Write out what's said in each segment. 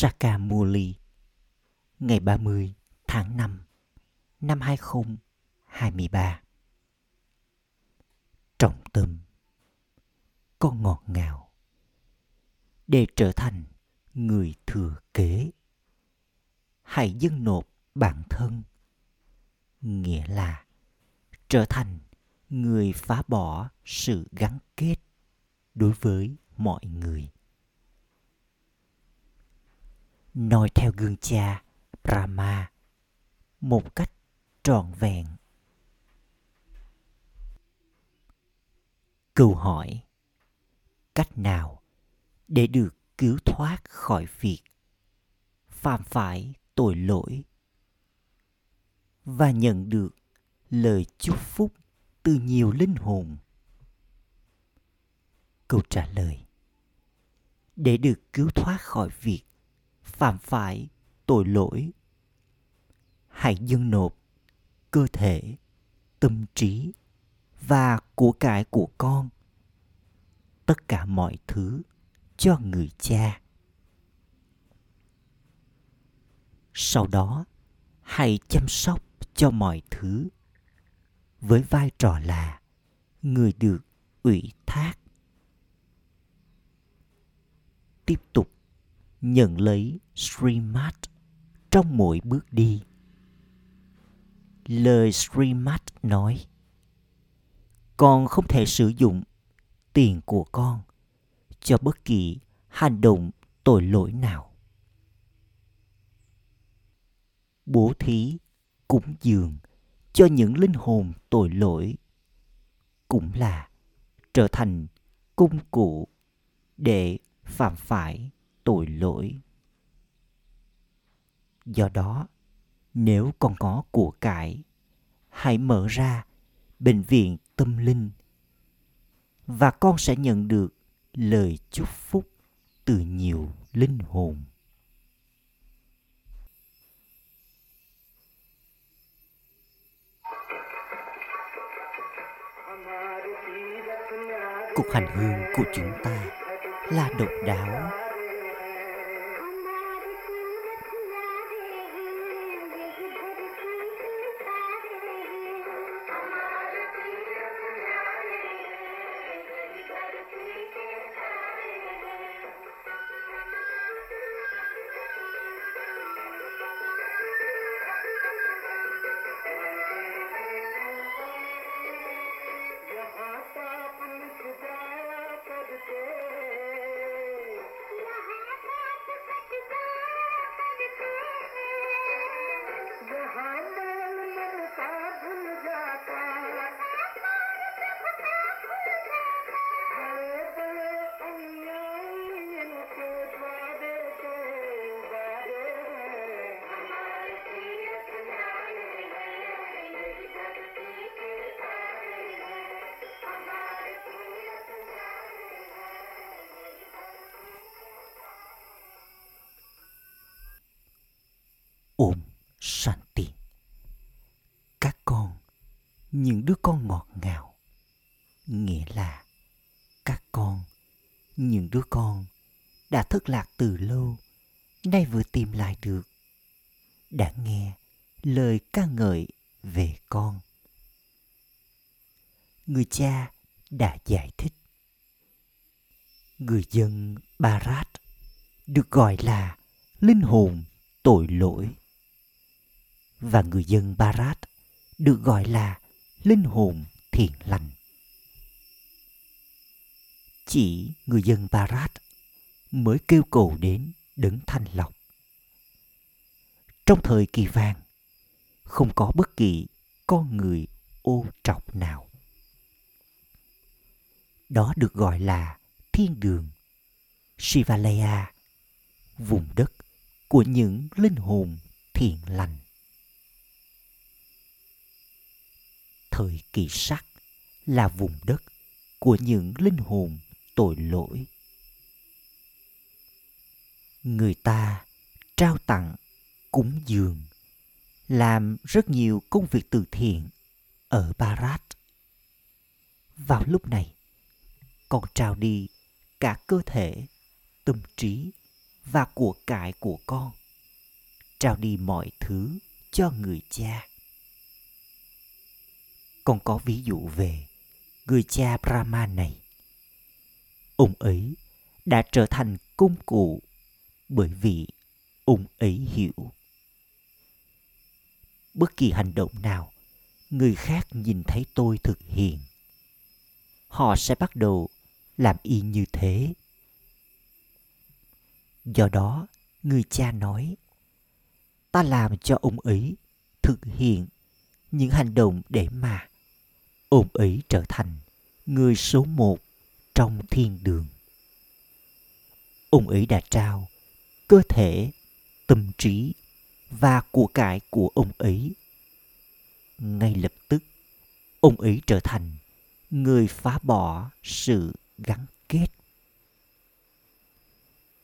Sakamuli, ngày 30 tháng 5 năm 2023 Trọng tâm Con ngọt ngào Để trở thành người thừa kế. Hãy dâng nộp bản thân, Nghĩa là trở thành người phá bỏ sự gắn kết đối với mọi người noi theo gương cha, Brahma, một cách trọn vẹn. Câu hỏi, Cách nào để được cứu thoát khỏi việc phạm phải tội lỗi và nhận được lời chúc phúc từ nhiều linh hồn? Câu trả lời, Để được cứu thoát khỏi việc phạm phải tội lỗi. Hãy dâng nộp cơ thể, tâm trí và của cải của con. Tất cả mọi thứ cho người cha. Sau đó, hãy chăm sóc cho mọi thứ với vai trò là người được ủy thác. Tiếp tục nhận lấy Srimad trong mỗi bước đi. Lời Srimad nói, Con không thể sử dụng tiền của con cho bất kỳ hành động tội lỗi nào. Bố thí cúng dường cho những linh hồn tội lỗi cũng là trở thành công cụ để phạm phải tội lỗi. Do đó, nếu còn có của cải, hãy mở ra bệnh viện tâm linh và con sẽ nhận được lời chúc phúc từ nhiều linh hồn. Cuộc hành hương của chúng ta là độc đáo. Ôm Shanti. Các con, những đứa con ngọt ngào, nghĩa là các con, những đứa con đã thất lạc từ lâu, nay vừa tìm lại được, đã nghe lời ca ngợi về con. Người cha đã giải thích. Người dân Barat được gọi là linh hồn tội lỗi và người dân Barat được gọi là linh hồn thiện lành. Chỉ người dân Barat mới kêu cầu đến đấng thanh lọc. Trong thời kỳ vàng, không có bất kỳ con người ô trọc nào. Đó được gọi là thiên đường, Shivalaya, vùng đất của những linh hồn thiện lành. Thời kỳ sắc là vùng đất của những linh hồn tội lỗi người ta trao tặng cúng dường làm rất nhiều công việc từ thiện ở Barat. Vào lúc này, con trao đi cả cơ thể, tâm trí và của cải của con trao đi mọi thứ cho người cha con có ví dụ về người cha brahma này. Ông ấy đã trở thành công cụ bởi vì ông ấy hiểu. Bất kỳ hành động nào người khác nhìn thấy tôi thực hiện, họ sẽ bắt đầu làm y như thế. Do đó, người cha nói, ta làm cho ông ấy thực hiện những hành động để mà ông ấy trở thành người số một trong thiên đường. Ông ấy đã trao cơ thể, tâm trí và của cải của ông ấy ngay lập tức, ông ấy trở thành người phá bỏ sự gắn kết.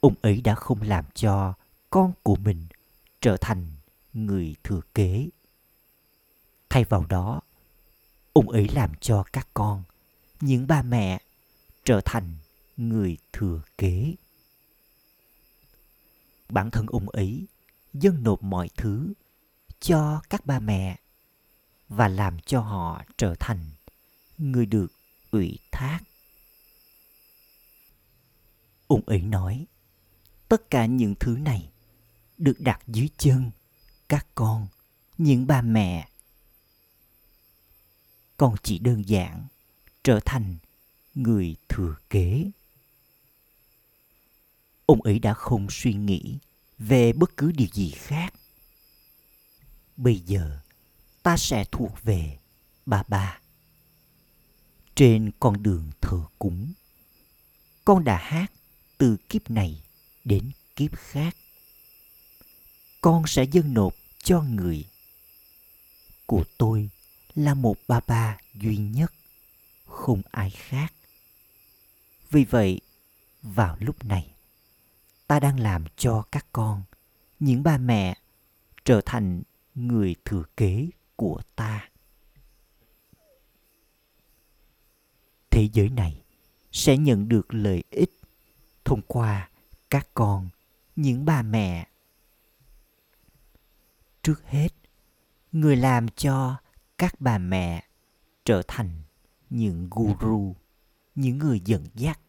Ông ấy đã không làm cho con của mình trở thành người thừa kế. Thay vào đó ông ấy làm cho các con, những ba mẹ, trở thành người thừa kế. Bản thân ông ấy dâng nộp mọi thứ cho các ba mẹ và làm cho họ trở thành người được ủy thác. Ông ấy nói, tất cả những thứ này được đặt dưới chân các con, những ba mẹ con chỉ đơn giản trở thành người thừa kế. Ông ấy đã không suy nghĩ về bất cứ điều gì khác. Bây giờ, ta sẽ thuộc về bà bà trên con đường thờ cúng, con đã hát từ kiếp này đến kiếp khác. Con sẽ dâng nộp cho người của tôi là một bà bà duy nhất, không ai khác. Vì vậy, vào lúc này, ta đang làm cho các con, những ba mẹ, trở thành người thừa kế của ta. Thế giới này sẽ nhận được lợi ích thông qua các con, những bà mẹ. Trước hết, người làm cho các bà mẹ trở thành những guru, những người dẫn dắt.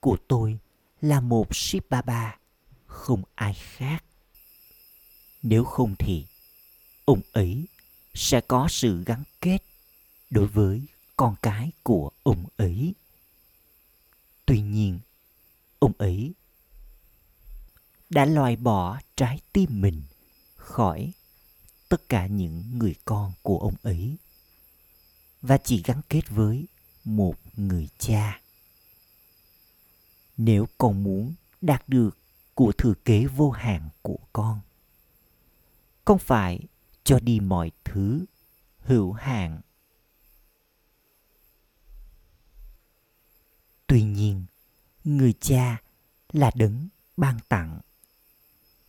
Của tôi là một ship baba không ai khác. Nếu không thì, ông ấy sẽ có sự gắn kết đối với con cái của ông ấy. Tuy nhiên, ông ấy đã loại bỏ trái tim mình khỏi tất cả những người con của ông ấy. Và chỉ gắn kết với một người cha. Nếu con muốn đạt được của thừa kế vô hạn của con con phải cho đi mọi thứ hữu hạn. Tuy nhiên, người cha là đấng ban tặng.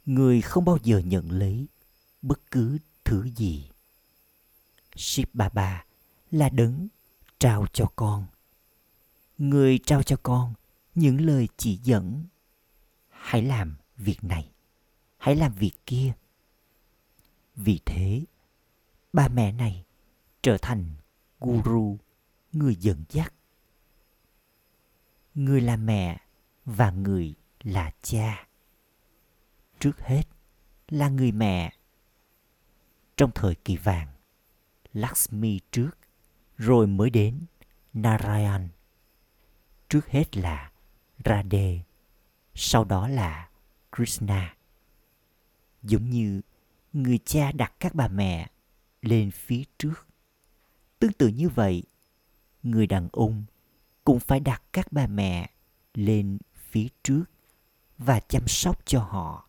Người không bao giờ nhận lấy bất cứ thứ gì? Ship baba là đấng trao cho con. Người trao cho con những lời chỉ dẫn. Hãy làm việc này, hãy làm việc kia. Vì thế, ba mẹ này trở thành guru người dẫn dắt. Người là mẹ và người là cha. Trước hết là người mẹ trong thời kỳ vàng, lakshmi trước, rồi mới đến narayan. Trước hết là radhe, sau đó là krishna. Giống như người cha đặt các bà mẹ lên phía trước. Tương tự như vậy, người đàn ông cũng phải đặt các bà mẹ lên phía trước và chăm sóc cho họ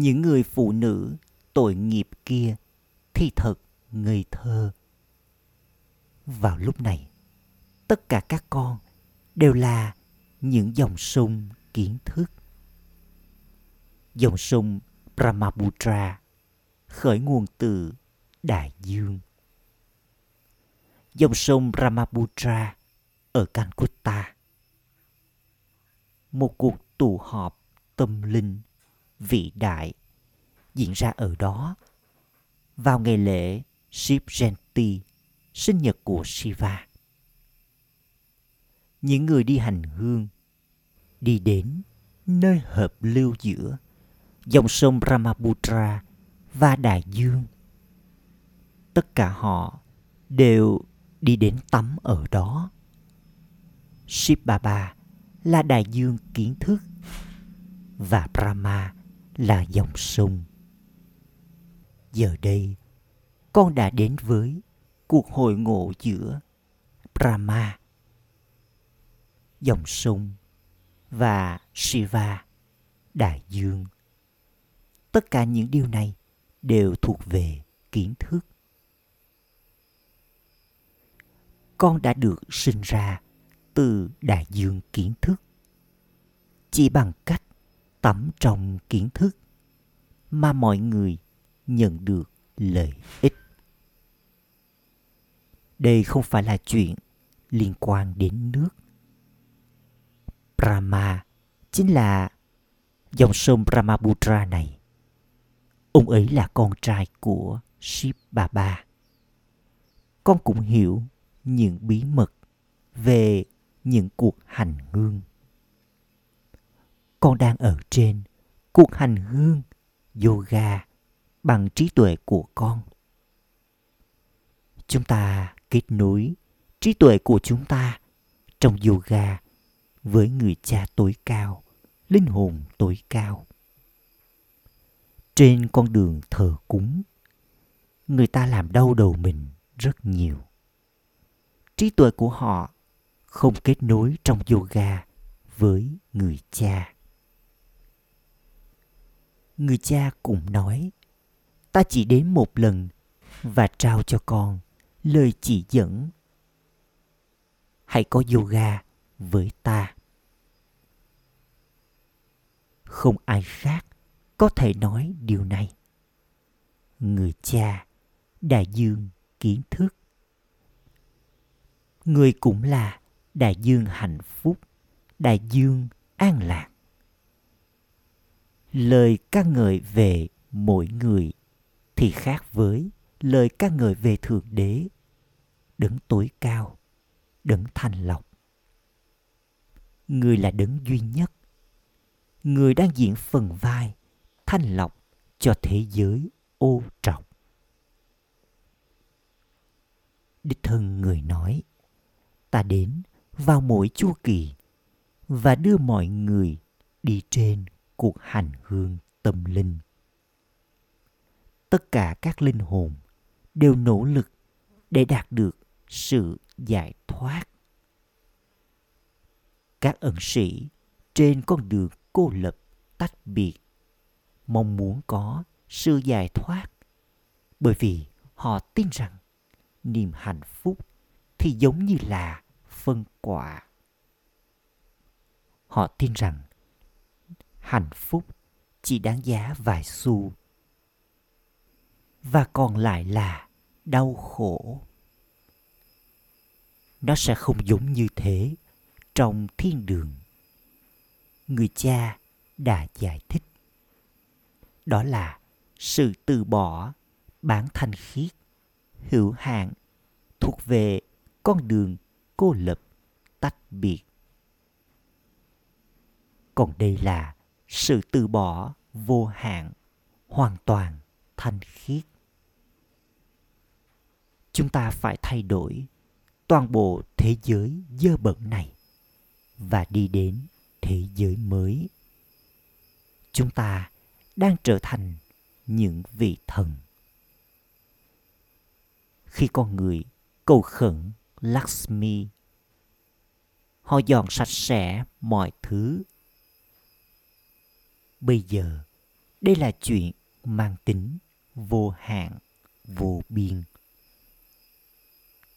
những người phụ nữ tội nghiệp kia thì thật ngây thơ. Vào lúc này, tất cả các con đều là những dòng sông kiến thức. Dòng sông brahmaputra khởi nguồn từ đại dương. Dòng sông brahmaputra ở calcutta. Một cuộc tụ họp tâm linh vĩ đại diễn ra ở đó vào ngày lễ Shiv Jayanti, sinh nhật của Shiva. Những người đi hành hương đi đến nơi hợp lưu giữa dòng sông Brahmaputra và đại dương. Tất cả họ đều đi đến tắm ở đó. Shiv Baba là đại dương kiến thức và Brahma là dòng sông. Giờ đây, con đã đến với cuộc hội ngộ giữa Brahma, dòng sông và Shiva, đại dương. Tất cả những điều này đều thuộc về kiến thức. Con đã được sinh ra từ đại dương kiến thức. Chỉ bằng cách tắm trong kiến thức mà mọi người nhận được lợi ích. Đây không phải là chuyện liên quan đến nước. Brahma chính là dòng sông Brahmaputra này. Ông ấy là con trai của Shiv Baba. Con cũng hiểu những bí mật về những cuộc hành hương. Con đang ở trên cuộc hành hương yoga bằng trí tuệ của con. Chúng ta kết nối trí tuệ của chúng ta trong yoga với người cha tối cao, linh hồn tối cao. Trên con đường thờ cúng, người ta làm đau đầu mình rất nhiều. Trí tuệ của họ không kết nối trong yoga với người cha. Người cha cũng nói, ta chỉ đến một lần và trao cho con lời chỉ dẫn. Hãy có yoga với ta. Không ai khác có thể nói điều này. Người cha, đại dương kiến thức. Người cũng là đại dương hạnh phúc, đại dương an lạc. Lời ca ngợi về mỗi người thì khác với lời ca ngợi về Thượng Đế, đấng tối cao, đấng thanh lọc. Người là đấng duy nhất. Người đang diễn phần vai thanh lọc cho thế giới ô trọc. Đích thân người nói, ta đến vào mỗi chu kỳ và đưa mọi người đi trên cuộc hành hương tâm linh. Tất cả các linh hồn đều nỗ lực để đạt được sự giải thoát. Các ẩn sĩ trên con đường cô lập tách biệt mong muốn có sự giải thoát bởi vì họ tin rằng niềm hạnh phúc thì giống như là phân quả. Họ tin rằng hạnh phúc, chỉ đáng giá vài xu. Và còn lại là đau khổ. Nó sẽ không giống như thế trong thiên đường. Người cha đã giải thích. Đó là sự từ bỏ bản thanh khiết, hữu hạn, thuộc về con đường cô lập, tách biệt. Còn đây là sự từ bỏ vô hạn hoàn toàn thanh khiết. Chúng ta phải thay đổi toàn bộ thế giới dơ bẩn này và đi đến thế giới mới. Chúng ta đang trở thành những vị thần. Khi con người cầu khẩn lakshmi, họ dọn sạch sẽ mọi thứ bây giờ, đây là chuyện mang tính vô hạn, vô biên.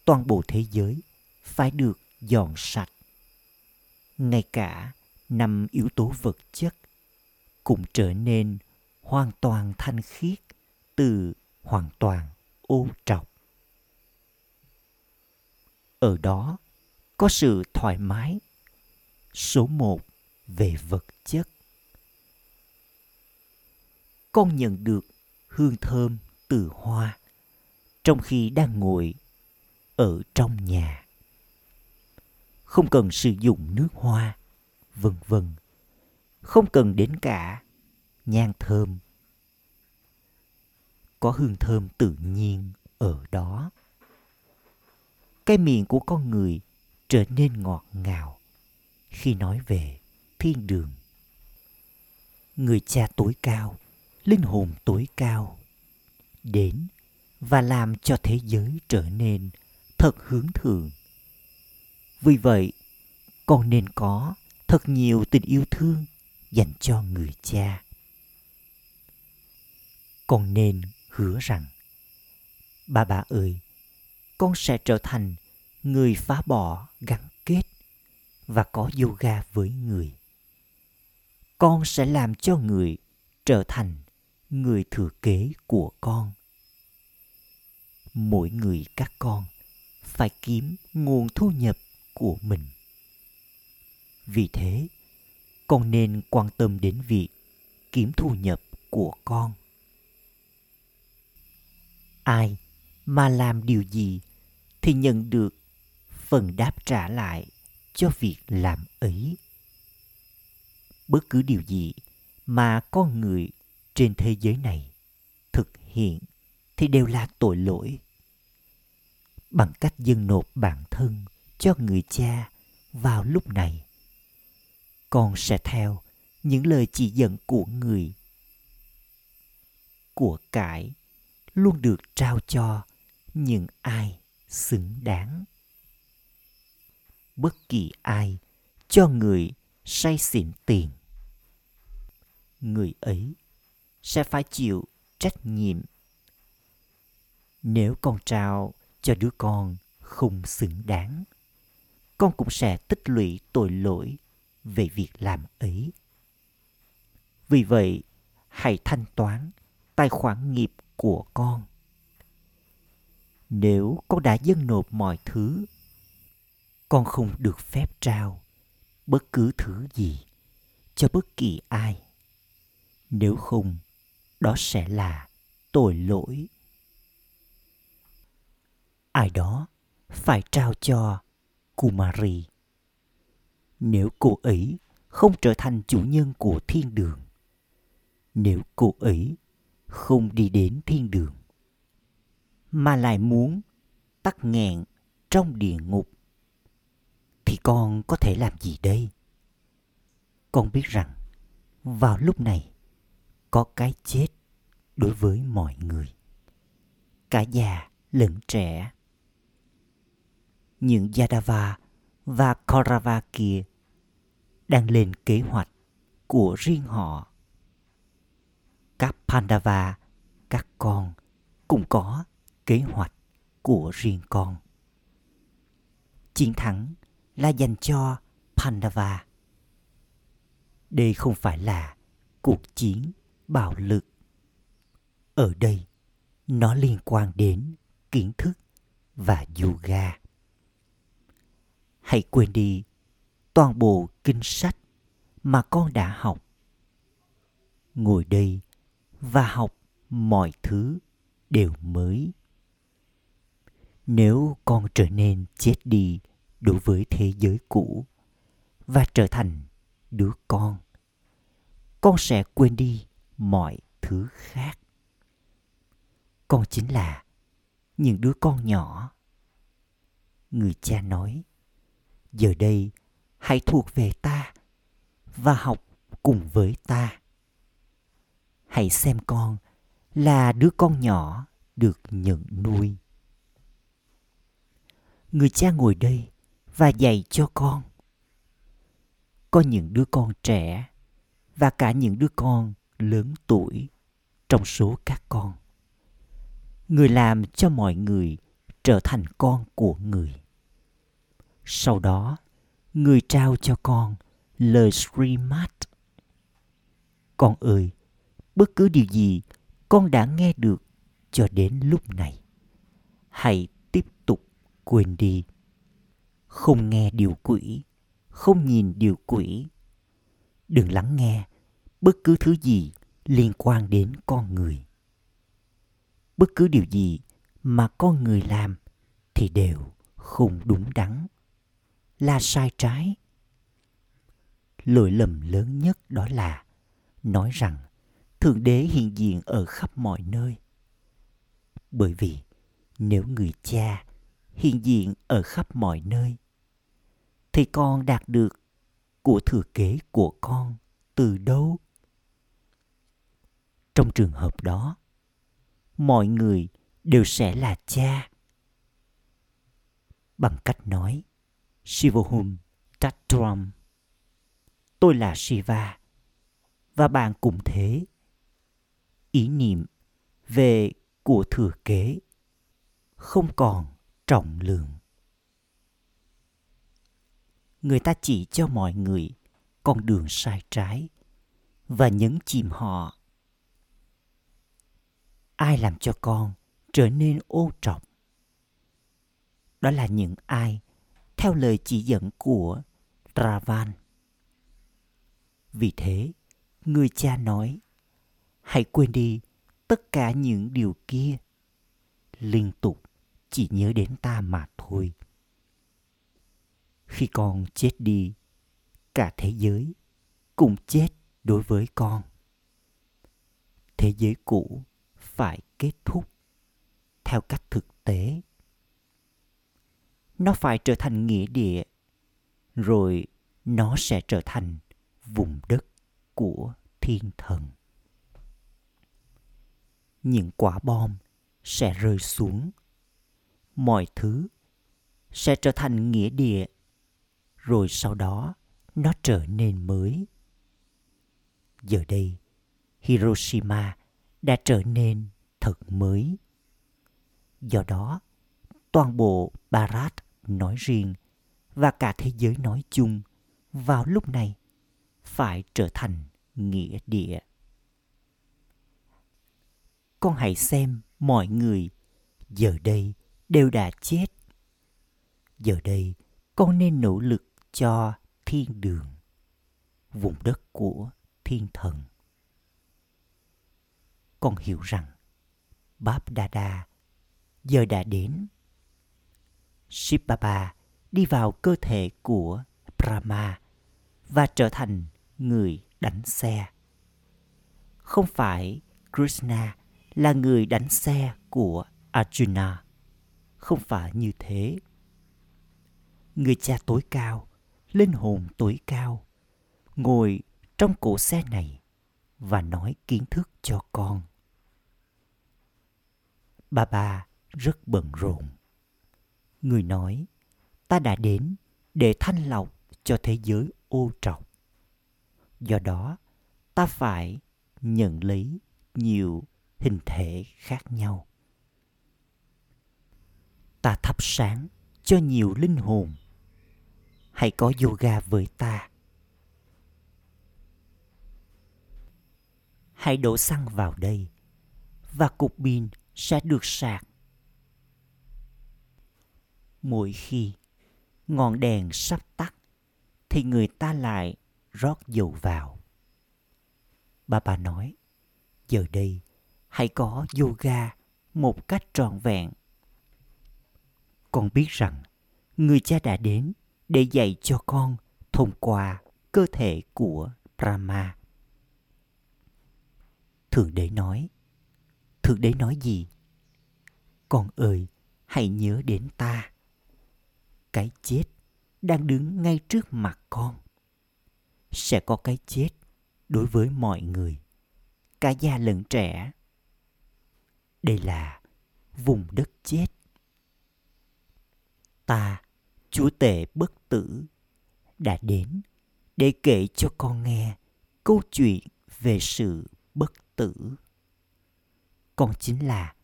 Toàn bộ thế giới phải được dọn sạch. Ngay cả năm yếu tố vật chất cũng trở nên hoàn toàn thanh khiết từ hoàn toàn ô trọc. Ở đó có sự thoải mái, số một về vật chất con nhận được hương thơm từ hoa trong khi đang ngồi ở trong nhà. Không cần sử dụng nước hoa, vân vân. Không cần đến cả nhang thơm. Có hương thơm tự nhiên ở đó. Cái miệng của con người trở nên ngọt ngào khi nói về thiên đường. Người cha tối cao linh hồn tối cao, đến và làm cho thế giới trở nên thật hướng thượng. Vì vậy, con nên có thật nhiều tình yêu thương dành cho người cha. Con nên hứa rằng, bà bà ơi, con sẽ trở thành người phá bỏ gắn kết và có yoga với người. Con sẽ làm cho người trở thành người thừa kế của con. Mỗi người các con phải kiếm nguồn thu nhập của mình. Vì thế, con nên quan tâm đến việc kiếm thu nhập của con. Ai mà làm điều gì thì nhận được phần đáp trả lại cho việc làm ấy. Bất cứ điều gì mà con người trên thế giới này thực hiện thì đều là tội lỗi. Bằng cách dâng nộp bản thân cho người cha vào lúc này, con sẽ theo những lời chỉ dẫn của người. Của cải luôn được trao cho những ai xứng đáng. Bất kỳ ai cho người say xỉn tiền, người ấy sẽ phải chịu trách nhiệm. Nếu con trao cho đứa con không xứng đáng, con cũng sẽ tích lũy tội lỗi về việc làm ấy. Vì vậy, hãy thanh toán tài khoản nghiệp của con. Nếu con đã dâng nộp mọi thứ, con không được phép trao bất cứ thứ gì cho bất kỳ ai. Nếu không đó sẽ là tội lỗi. Ai đó phải trao cho kumari. Nếu cô ấy không trở thành chủ nhân của thiên đường, nếu cô ấy không đi đến thiên đường, mà lại muốn tắc nghẹn trong địa ngục, thì con có thể làm gì đây? Con biết rằng, vào lúc này có cái chết đối với mọi người cả già lẫn trẻ những Yadava và Kaurava kia đang lên kế hoạch của riêng họ. Các Pandava, các con cũng có kế hoạch của riêng con. Chiến thắng là dành cho Pandava. Đây không phải là cuộc chiến bạo lực. Ở đây, nó liên quan đến kiến thức và yoga. Hãy quên đi toàn bộ kinh sách mà con đã học. Ngồi đây và học mọi thứ đều mới. Nếu con trở nên chết đi đối với thế giới cũ và trở thành đứa con con sẽ quên đi mọi thứ khác. Con chính là những đứa con nhỏ. Người cha nói, giờ đây hãy thuộc về ta và học cùng với ta. Hãy xem con là đứa con nhỏ được nhận nuôi. Người cha ngồi đây và dạy cho con. Có những đứa con trẻ và cả những đứa con lớn tuổi trong số các con người làm cho mọi người trở thành con của người sau đó người trao cho con lời srimat Con ơi, bất cứ điều gì con đã nghe được cho đến lúc này, hãy tiếp tục quên đi. Không nghe điều quỷ, không nhìn điều quỷ. đừng lắng nghe bất cứ thứ gì liên quan đến con người. Bất cứ điều gì mà con người làm thì đều không đúng đắn, là sai trái. Lỗi lầm lớn nhất đó là nói rằng thượng đế hiện diện ở khắp mọi nơi. Bởi vì nếu người cha hiện diện ở khắp mọi nơi, thì con đạt được của thừa kế của con từ đâu? Trong trường hợp đó, mọi người đều sẽ là cha. Bằng cách nói, Shivohum Tatram, tôi là Shiva, và bạn cũng thế. Ý niệm về của thừa kế không còn trọng lượng. Người ta chỉ cho mọi người con đường sai trái và nhấn chìm họ ai làm cho con trở nên ô trọng đó là những ai theo lời chỉ dẫn của Ravan. Vì thế, người cha nói, hãy quên đi tất cả những điều kia. Liên tục chỉ nhớ đến ta mà thôi. Khi con chết đi, cả thế giới cũng chết đối với con. Thế giới cũ phải kết thúc theo cách thực tế. Nó phải trở thành nghĩa địa, rồi nó sẽ trở thành vùng đất của thiên thần. Những quả bom sẽ rơi xuống. Mọi thứ sẽ trở thành nghĩa địa, rồi sau đó nó trở nên mới. Giờ đây, hiroshima đã trở nên thật mới. Do đó, toàn bộ Bharat nói riêng và cả thế giới nói chung vào lúc này phải trở thành nghĩa địa. Con hãy xem mọi người giờ đây đều đã chết. Giờ đây, con nên nỗ lực cho thiên đường, vùng đất của thiên thần con hiểu rằng báp đa đa giờ đã đến Shibaba đi vào cơ thể của Brahma và trở thành người đánh xe. Không phải Krishna là người đánh xe của Arjuna. Không phải như thế. Người cha tối cao, linh hồn tối cao, ngồi trong cổ xe này và nói kiến thức cho con. Bà bà rất bận rộn. Người nói, ta đã đến để thanh lọc cho thế giới ô trọc. Do đó, ta phải nhận lấy nhiều hình thể khác nhau. Ta thắp sáng cho nhiều linh hồn. Hãy có yoga với ta. Hãy đổ xăng vào đây và cục pin sẽ được sạc mỗi khi ngọn đèn sắp tắt thì người ta lại rót dầu vào. Bà bà nói, giờ đây hãy có yoga một cách trọn vẹn. Con biết rằng người cha đã đến để dạy cho con thông qua cơ thể của Brahma. Thượng đế nói, Thượng đế nói gì? Con ơi, hãy nhớ đến ta. Cái chết đang đứng ngay trước mặt con. Sẽ có cái chết đối với mọi người cả già lẫn trẻ. Đây là vùng đất chết. Ta chúa tể bất tử đã đến để kể cho con nghe câu chuyện về sự bất tử còn chính là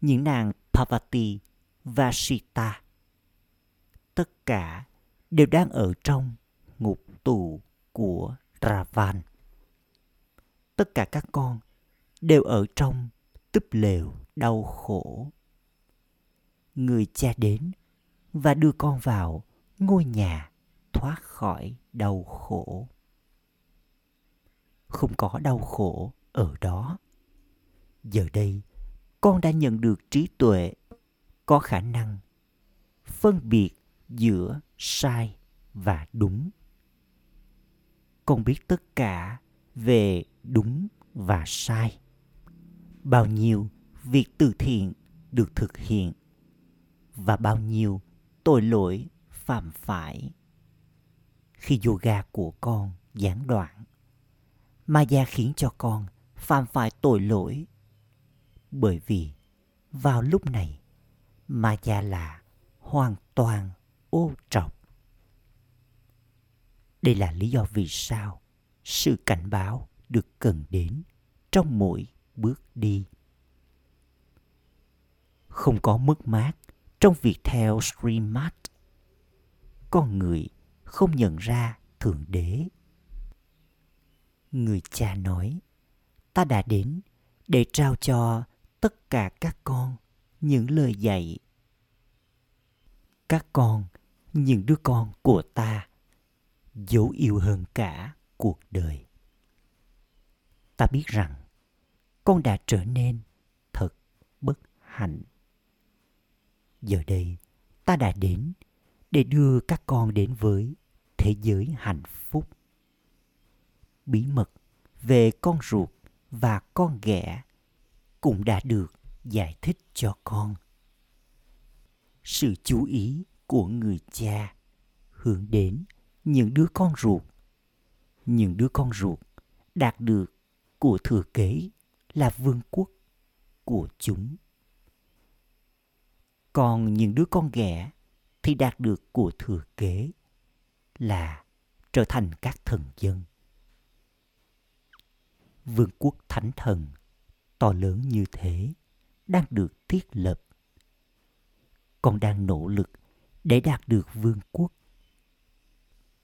những nàng Parvati và Sita tất cả đều đang ở trong ngục tù của Ravan. Tất cả các con đều ở trong túp lều đau khổ. Người cha đến và đưa con vào ngôi nhà thoát khỏi đau khổ. không có đau khổ ở đó giờ đây, con đã nhận được trí tuệ, có khả năng phân biệt giữa sai và đúng. Con biết tất cả về đúng và sai. Bao nhiêu việc từ thiện được thực hiện và bao nhiêu tội lỗi phạm phải. Khi yoga của con gián đoạn Maya khiến cho con phạm phải tội lỗi bởi vì vào lúc này Maya là hoàn toàn ô trọc. Đây là lý do vì sao sự cảnh báo được cần đến trong mỗi bước đi. Không có mất mát trong việc theo Srimad. Con người không nhận ra Thượng Đế. Người cha nói, ta đã đến để trao cho tất cả các con những lời dạy. Các con, những đứa con của ta, dấu yêu hơn cả cuộc đời. Ta biết rằng con đã trở nên thật bất hạnh. Giờ đây, ta đã đến để đưa các con đến với thế giới hạnh phúc. Bí mật về con ruột và con ghẻ cũng đã được giải thích cho con. Sự chú ý của người cha hướng đến những đứa con ruột. Những đứa con ruột đạt được của thừa kế là vương quốc của chúng. Còn những đứa con ghẻ thì đạt được của thừa kế là trở thành các thần dân. Vương quốc thánh thần to lớn như thế đang được thiết lập. Con đang nỗ lực để đạt được vương quốc.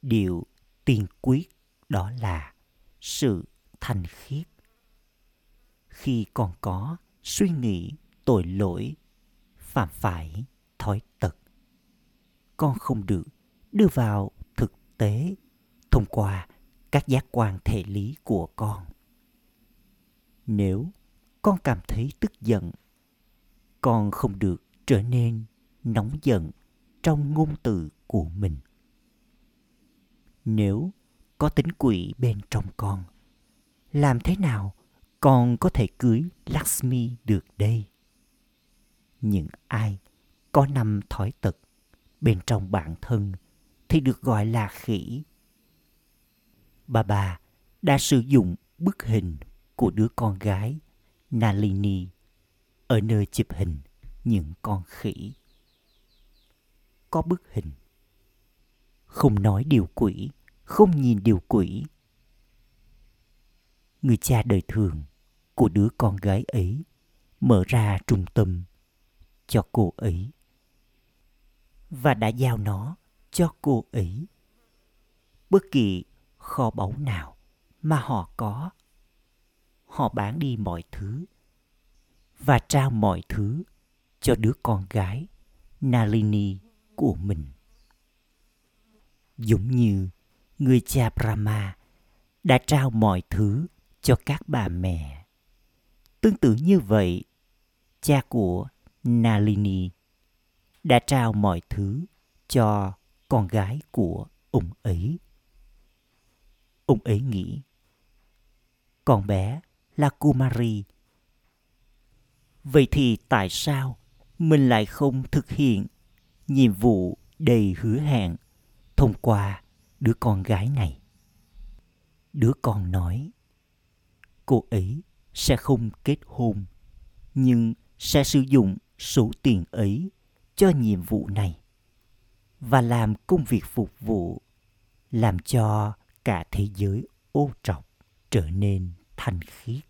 Điều tiên quyết đó là sự thanh khiết. Khi còn có suy nghĩ tội lỗi, phạm phải thói tật, con không được đưa vào thực tế thông qua các giác quan thể lý của con. Nếu con cảm thấy tức giận. Con không được trở nên nóng giận trong ngôn từ của mình. Nếu có tính quỷ bên trong con, làm thế nào con có thể cưới lakshmi được đây? Những ai có năm thói tật bên trong bản thân thì được gọi là khỉ. Bà bà đã sử dụng bức hình của đứa con gái Nalini ở nơi chụp hình những con khỉ. Có bức hình. Không nói điều quỷ, không nhìn điều quỷ. Người cha đời thường của đứa con gái ấy mở ra trung tâm cho cô ấy và đã giao nó cho cô ấy. Bất kỳ kho báu nào mà họ có, họ bán đi mọi thứ và trao mọi thứ cho đứa con gái Nalini của mình. Giống như người cha Brahma đã trao mọi thứ cho các bà mẹ. Tương tự như vậy, cha của Nalini đã trao mọi thứ cho con gái của ông ấy. Ông ấy nghĩ, con bé là Kumari Vậy thì tại sao mình lại không thực hiện nhiệm vụ đầy hứa hẹn thông qua đứa con gái này? Đứa con nói, cô ấy sẽ không kết hôn, nhưng sẽ sử dụng số tiền ấy cho nhiệm vụ này và làm công việc phục vụ làm cho cả thế giới ô trọc trở nên thanh khiết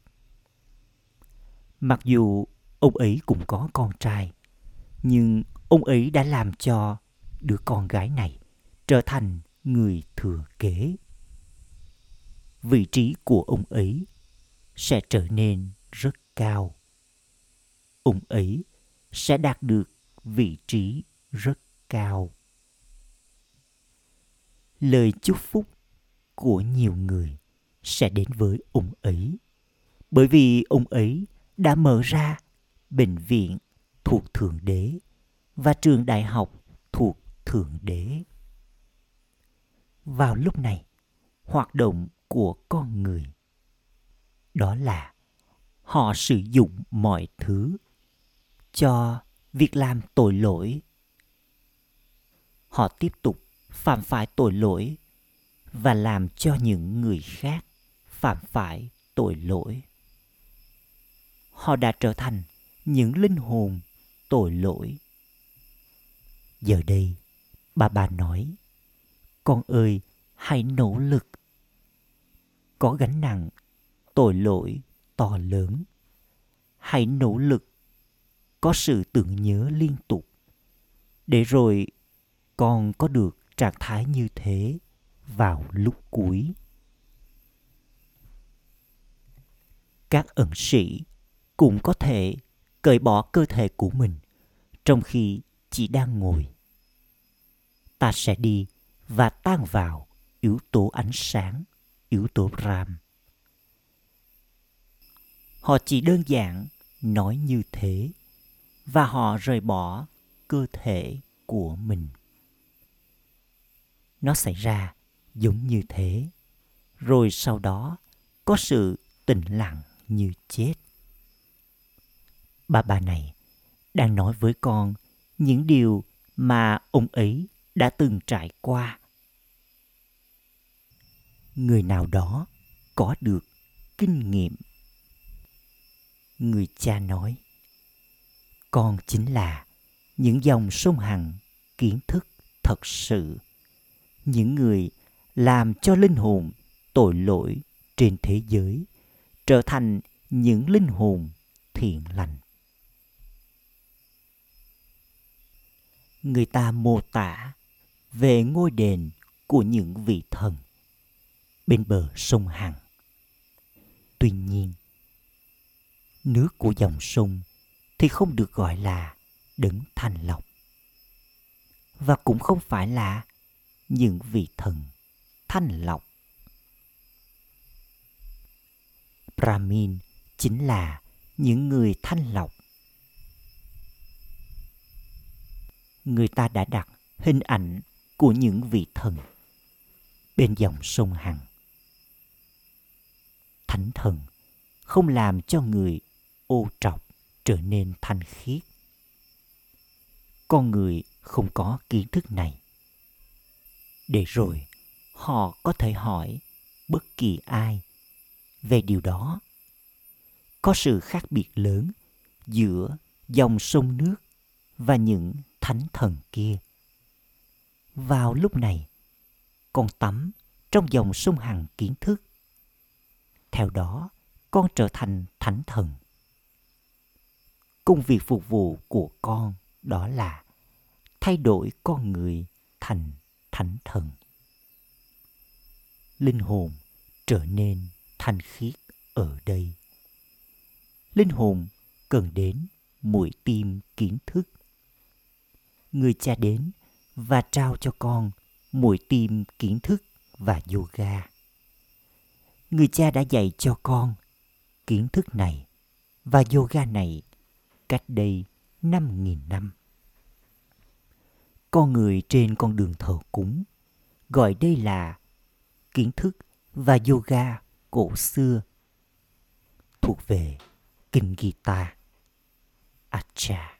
mặc dù ông ấy cũng có con trai, nhưng ông ấy đã làm cho đứa con gái này trở thành người thừa kế. Vị trí của ông ấy sẽ trở nên rất cao. Ông ấy sẽ đạt được vị trí rất cao. Lời chúc phúc của nhiều người sẽ đến với ông ấy, bởi vì ông ấy đã mở ra bệnh viện thuộc thượng đế và trường đại học thuộc thượng đế. Vào lúc này, hoạt động của con người, đó là họ sử dụng mọi thứ cho việc làm tội lỗi. Họ tiếp tục phạm phải tội lỗi và làm cho những người khác phạm phải tội lỗi họ đã trở thành những linh hồn tội lỗi. Giờ đây, bà bà nói, con ơi, hãy nỗ lực. Có gánh nặng tội lỗi to lớn. Hãy nỗ lực. Có sự tưởng nhớ liên tục. Để rồi con có được trạng thái như thế vào lúc cuối. Các ẩn sĩ cũng có thể cởi bỏ cơ thể của mình trong khi chỉ đang ngồi. Ta sẽ đi và tan vào yếu tố ánh sáng, yếu tố ram. Họ chỉ đơn giản nói như thế và họ rời bỏ cơ thể của mình. Nó xảy ra giống như thế, rồi sau đó có sự tĩnh lặng như chết bà bà này, đang nói với con những điều mà ông ấy đã từng trải qua. Người nào đó có được kinh nghiệm. Người cha nói, con chính là những dòng sông hằng kiến thức thật sự, những người làm cho linh hồn tội lỗi trên thế giới trở thành những linh hồn thiện lành. Người ta mô tả về ngôi đền của những vị thần bên bờ sông Hằng. Tuy nhiên, nước của dòng sông thì không được gọi là đấng thanh lọc và cũng không phải là những vị thần thanh lọc. Brahmin chính là những người thanh lọc. Người ta đã đặt hình ảnh của những vị thần bên dòng sông Hằng. Thánh thần không làm cho người ô trọc trở nên thanh khiết. Con người không có kiến thức này. Để rồi họ có thể hỏi bất kỳ ai về điều đó. Có sự khác biệt lớn giữa dòng sông nước và những thánh thần kia. Vào lúc này, con tắm trong dòng sông hằng kiến thức. Theo đó, con trở thành thánh thần. Công việc phục vụ của con đó là thay đổi con người thành thánh thần. Linh hồn trở nên thanh khiết ở đây. Linh hồn cần đến mũi tim kiến thức người cha đến và trao cho con mỗi tim kiến thức và yoga người cha đã dạy cho con kiến thức này và yoga này cách đây 5.000 năm. Con người trên con đường thờ cúng gọi đây là kiến thức và yoga cổ xưa, thuộc về kinh Gita. Acha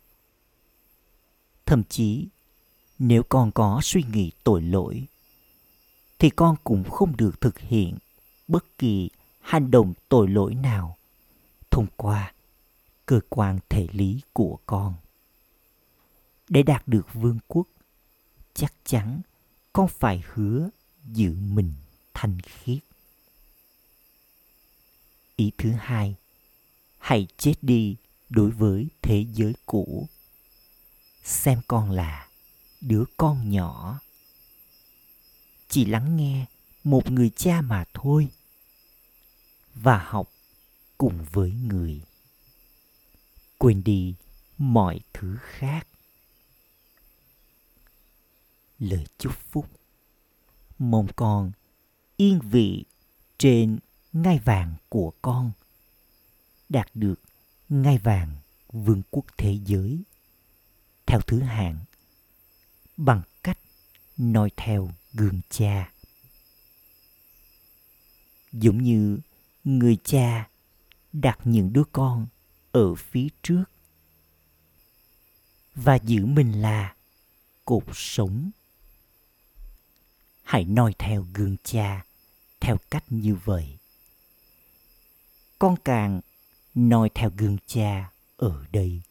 thậm chí nếu con có suy nghĩ tội lỗi, thì con cũng không được thực hiện bất kỳ hành động tội lỗi nào thông qua cơ quan thể lý của con. Để đạt được vương quốc, chắc chắn con phải hứa giữ mình thanh khiết. Ý thứ hai, hãy chết đi đối với thế giới cũ xem con là đứa con nhỏ. Chỉ lắng nghe một người cha mà thôi và học cùng với người. Quên đi mọi thứ khác. Lời chúc phúc. Mong con yên vị trên ngai vàng của con, đạt được ngai vàng vương quốc thế giới theo thứ hạng. Bằng cách noi theo gương cha. Giống như người cha đặt những đứa con ở phía trước. Và giữ mình là cột sống. Hãy noi theo gương cha theo cách như vậy. Con càng noi theo gương cha ở đây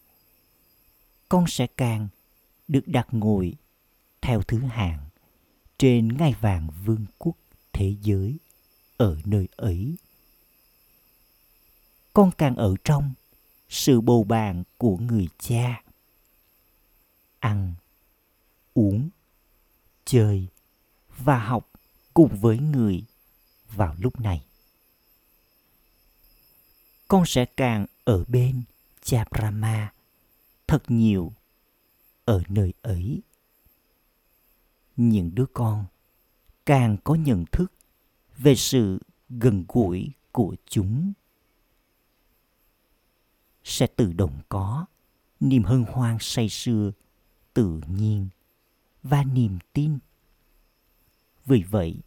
con sẽ càng được đặt ngồi theo thứ hạng trên ngai vàng vương quốc thế giới ở nơi ấy. Con càng ở trong, sự bầu bàn của người cha. Ăn, uống, chơi và học cùng với người vào lúc này. Con sẽ càng ở bên cha brahma thật nhiều ở nơi ấy. Những đứa con càng có nhận thức về sự gần gũi của chúng, sẽ tự động có niềm hân hoan say sưa tự nhiên và niềm tin. Vì vậy,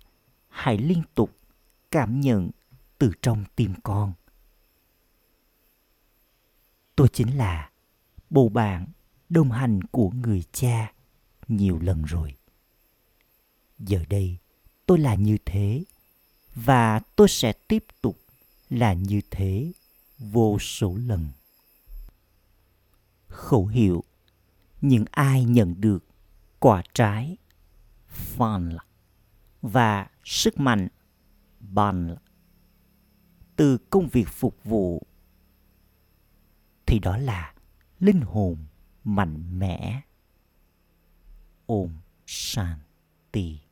hãy liên tục cảm nhận từ trong tim con. Tôi chính là bầu bạn đồng hành của người cha nhiều lần rồi. Giờ đây tôi là như thế và tôi sẽ tiếp tục là như thế vô số lần. Khẩu hiệu, những ai nhận được quả trái fun và sức mạnh, ban từ công việc phục vụ, thì đó là linh hồn mạnh mẽ. Ôm shanti.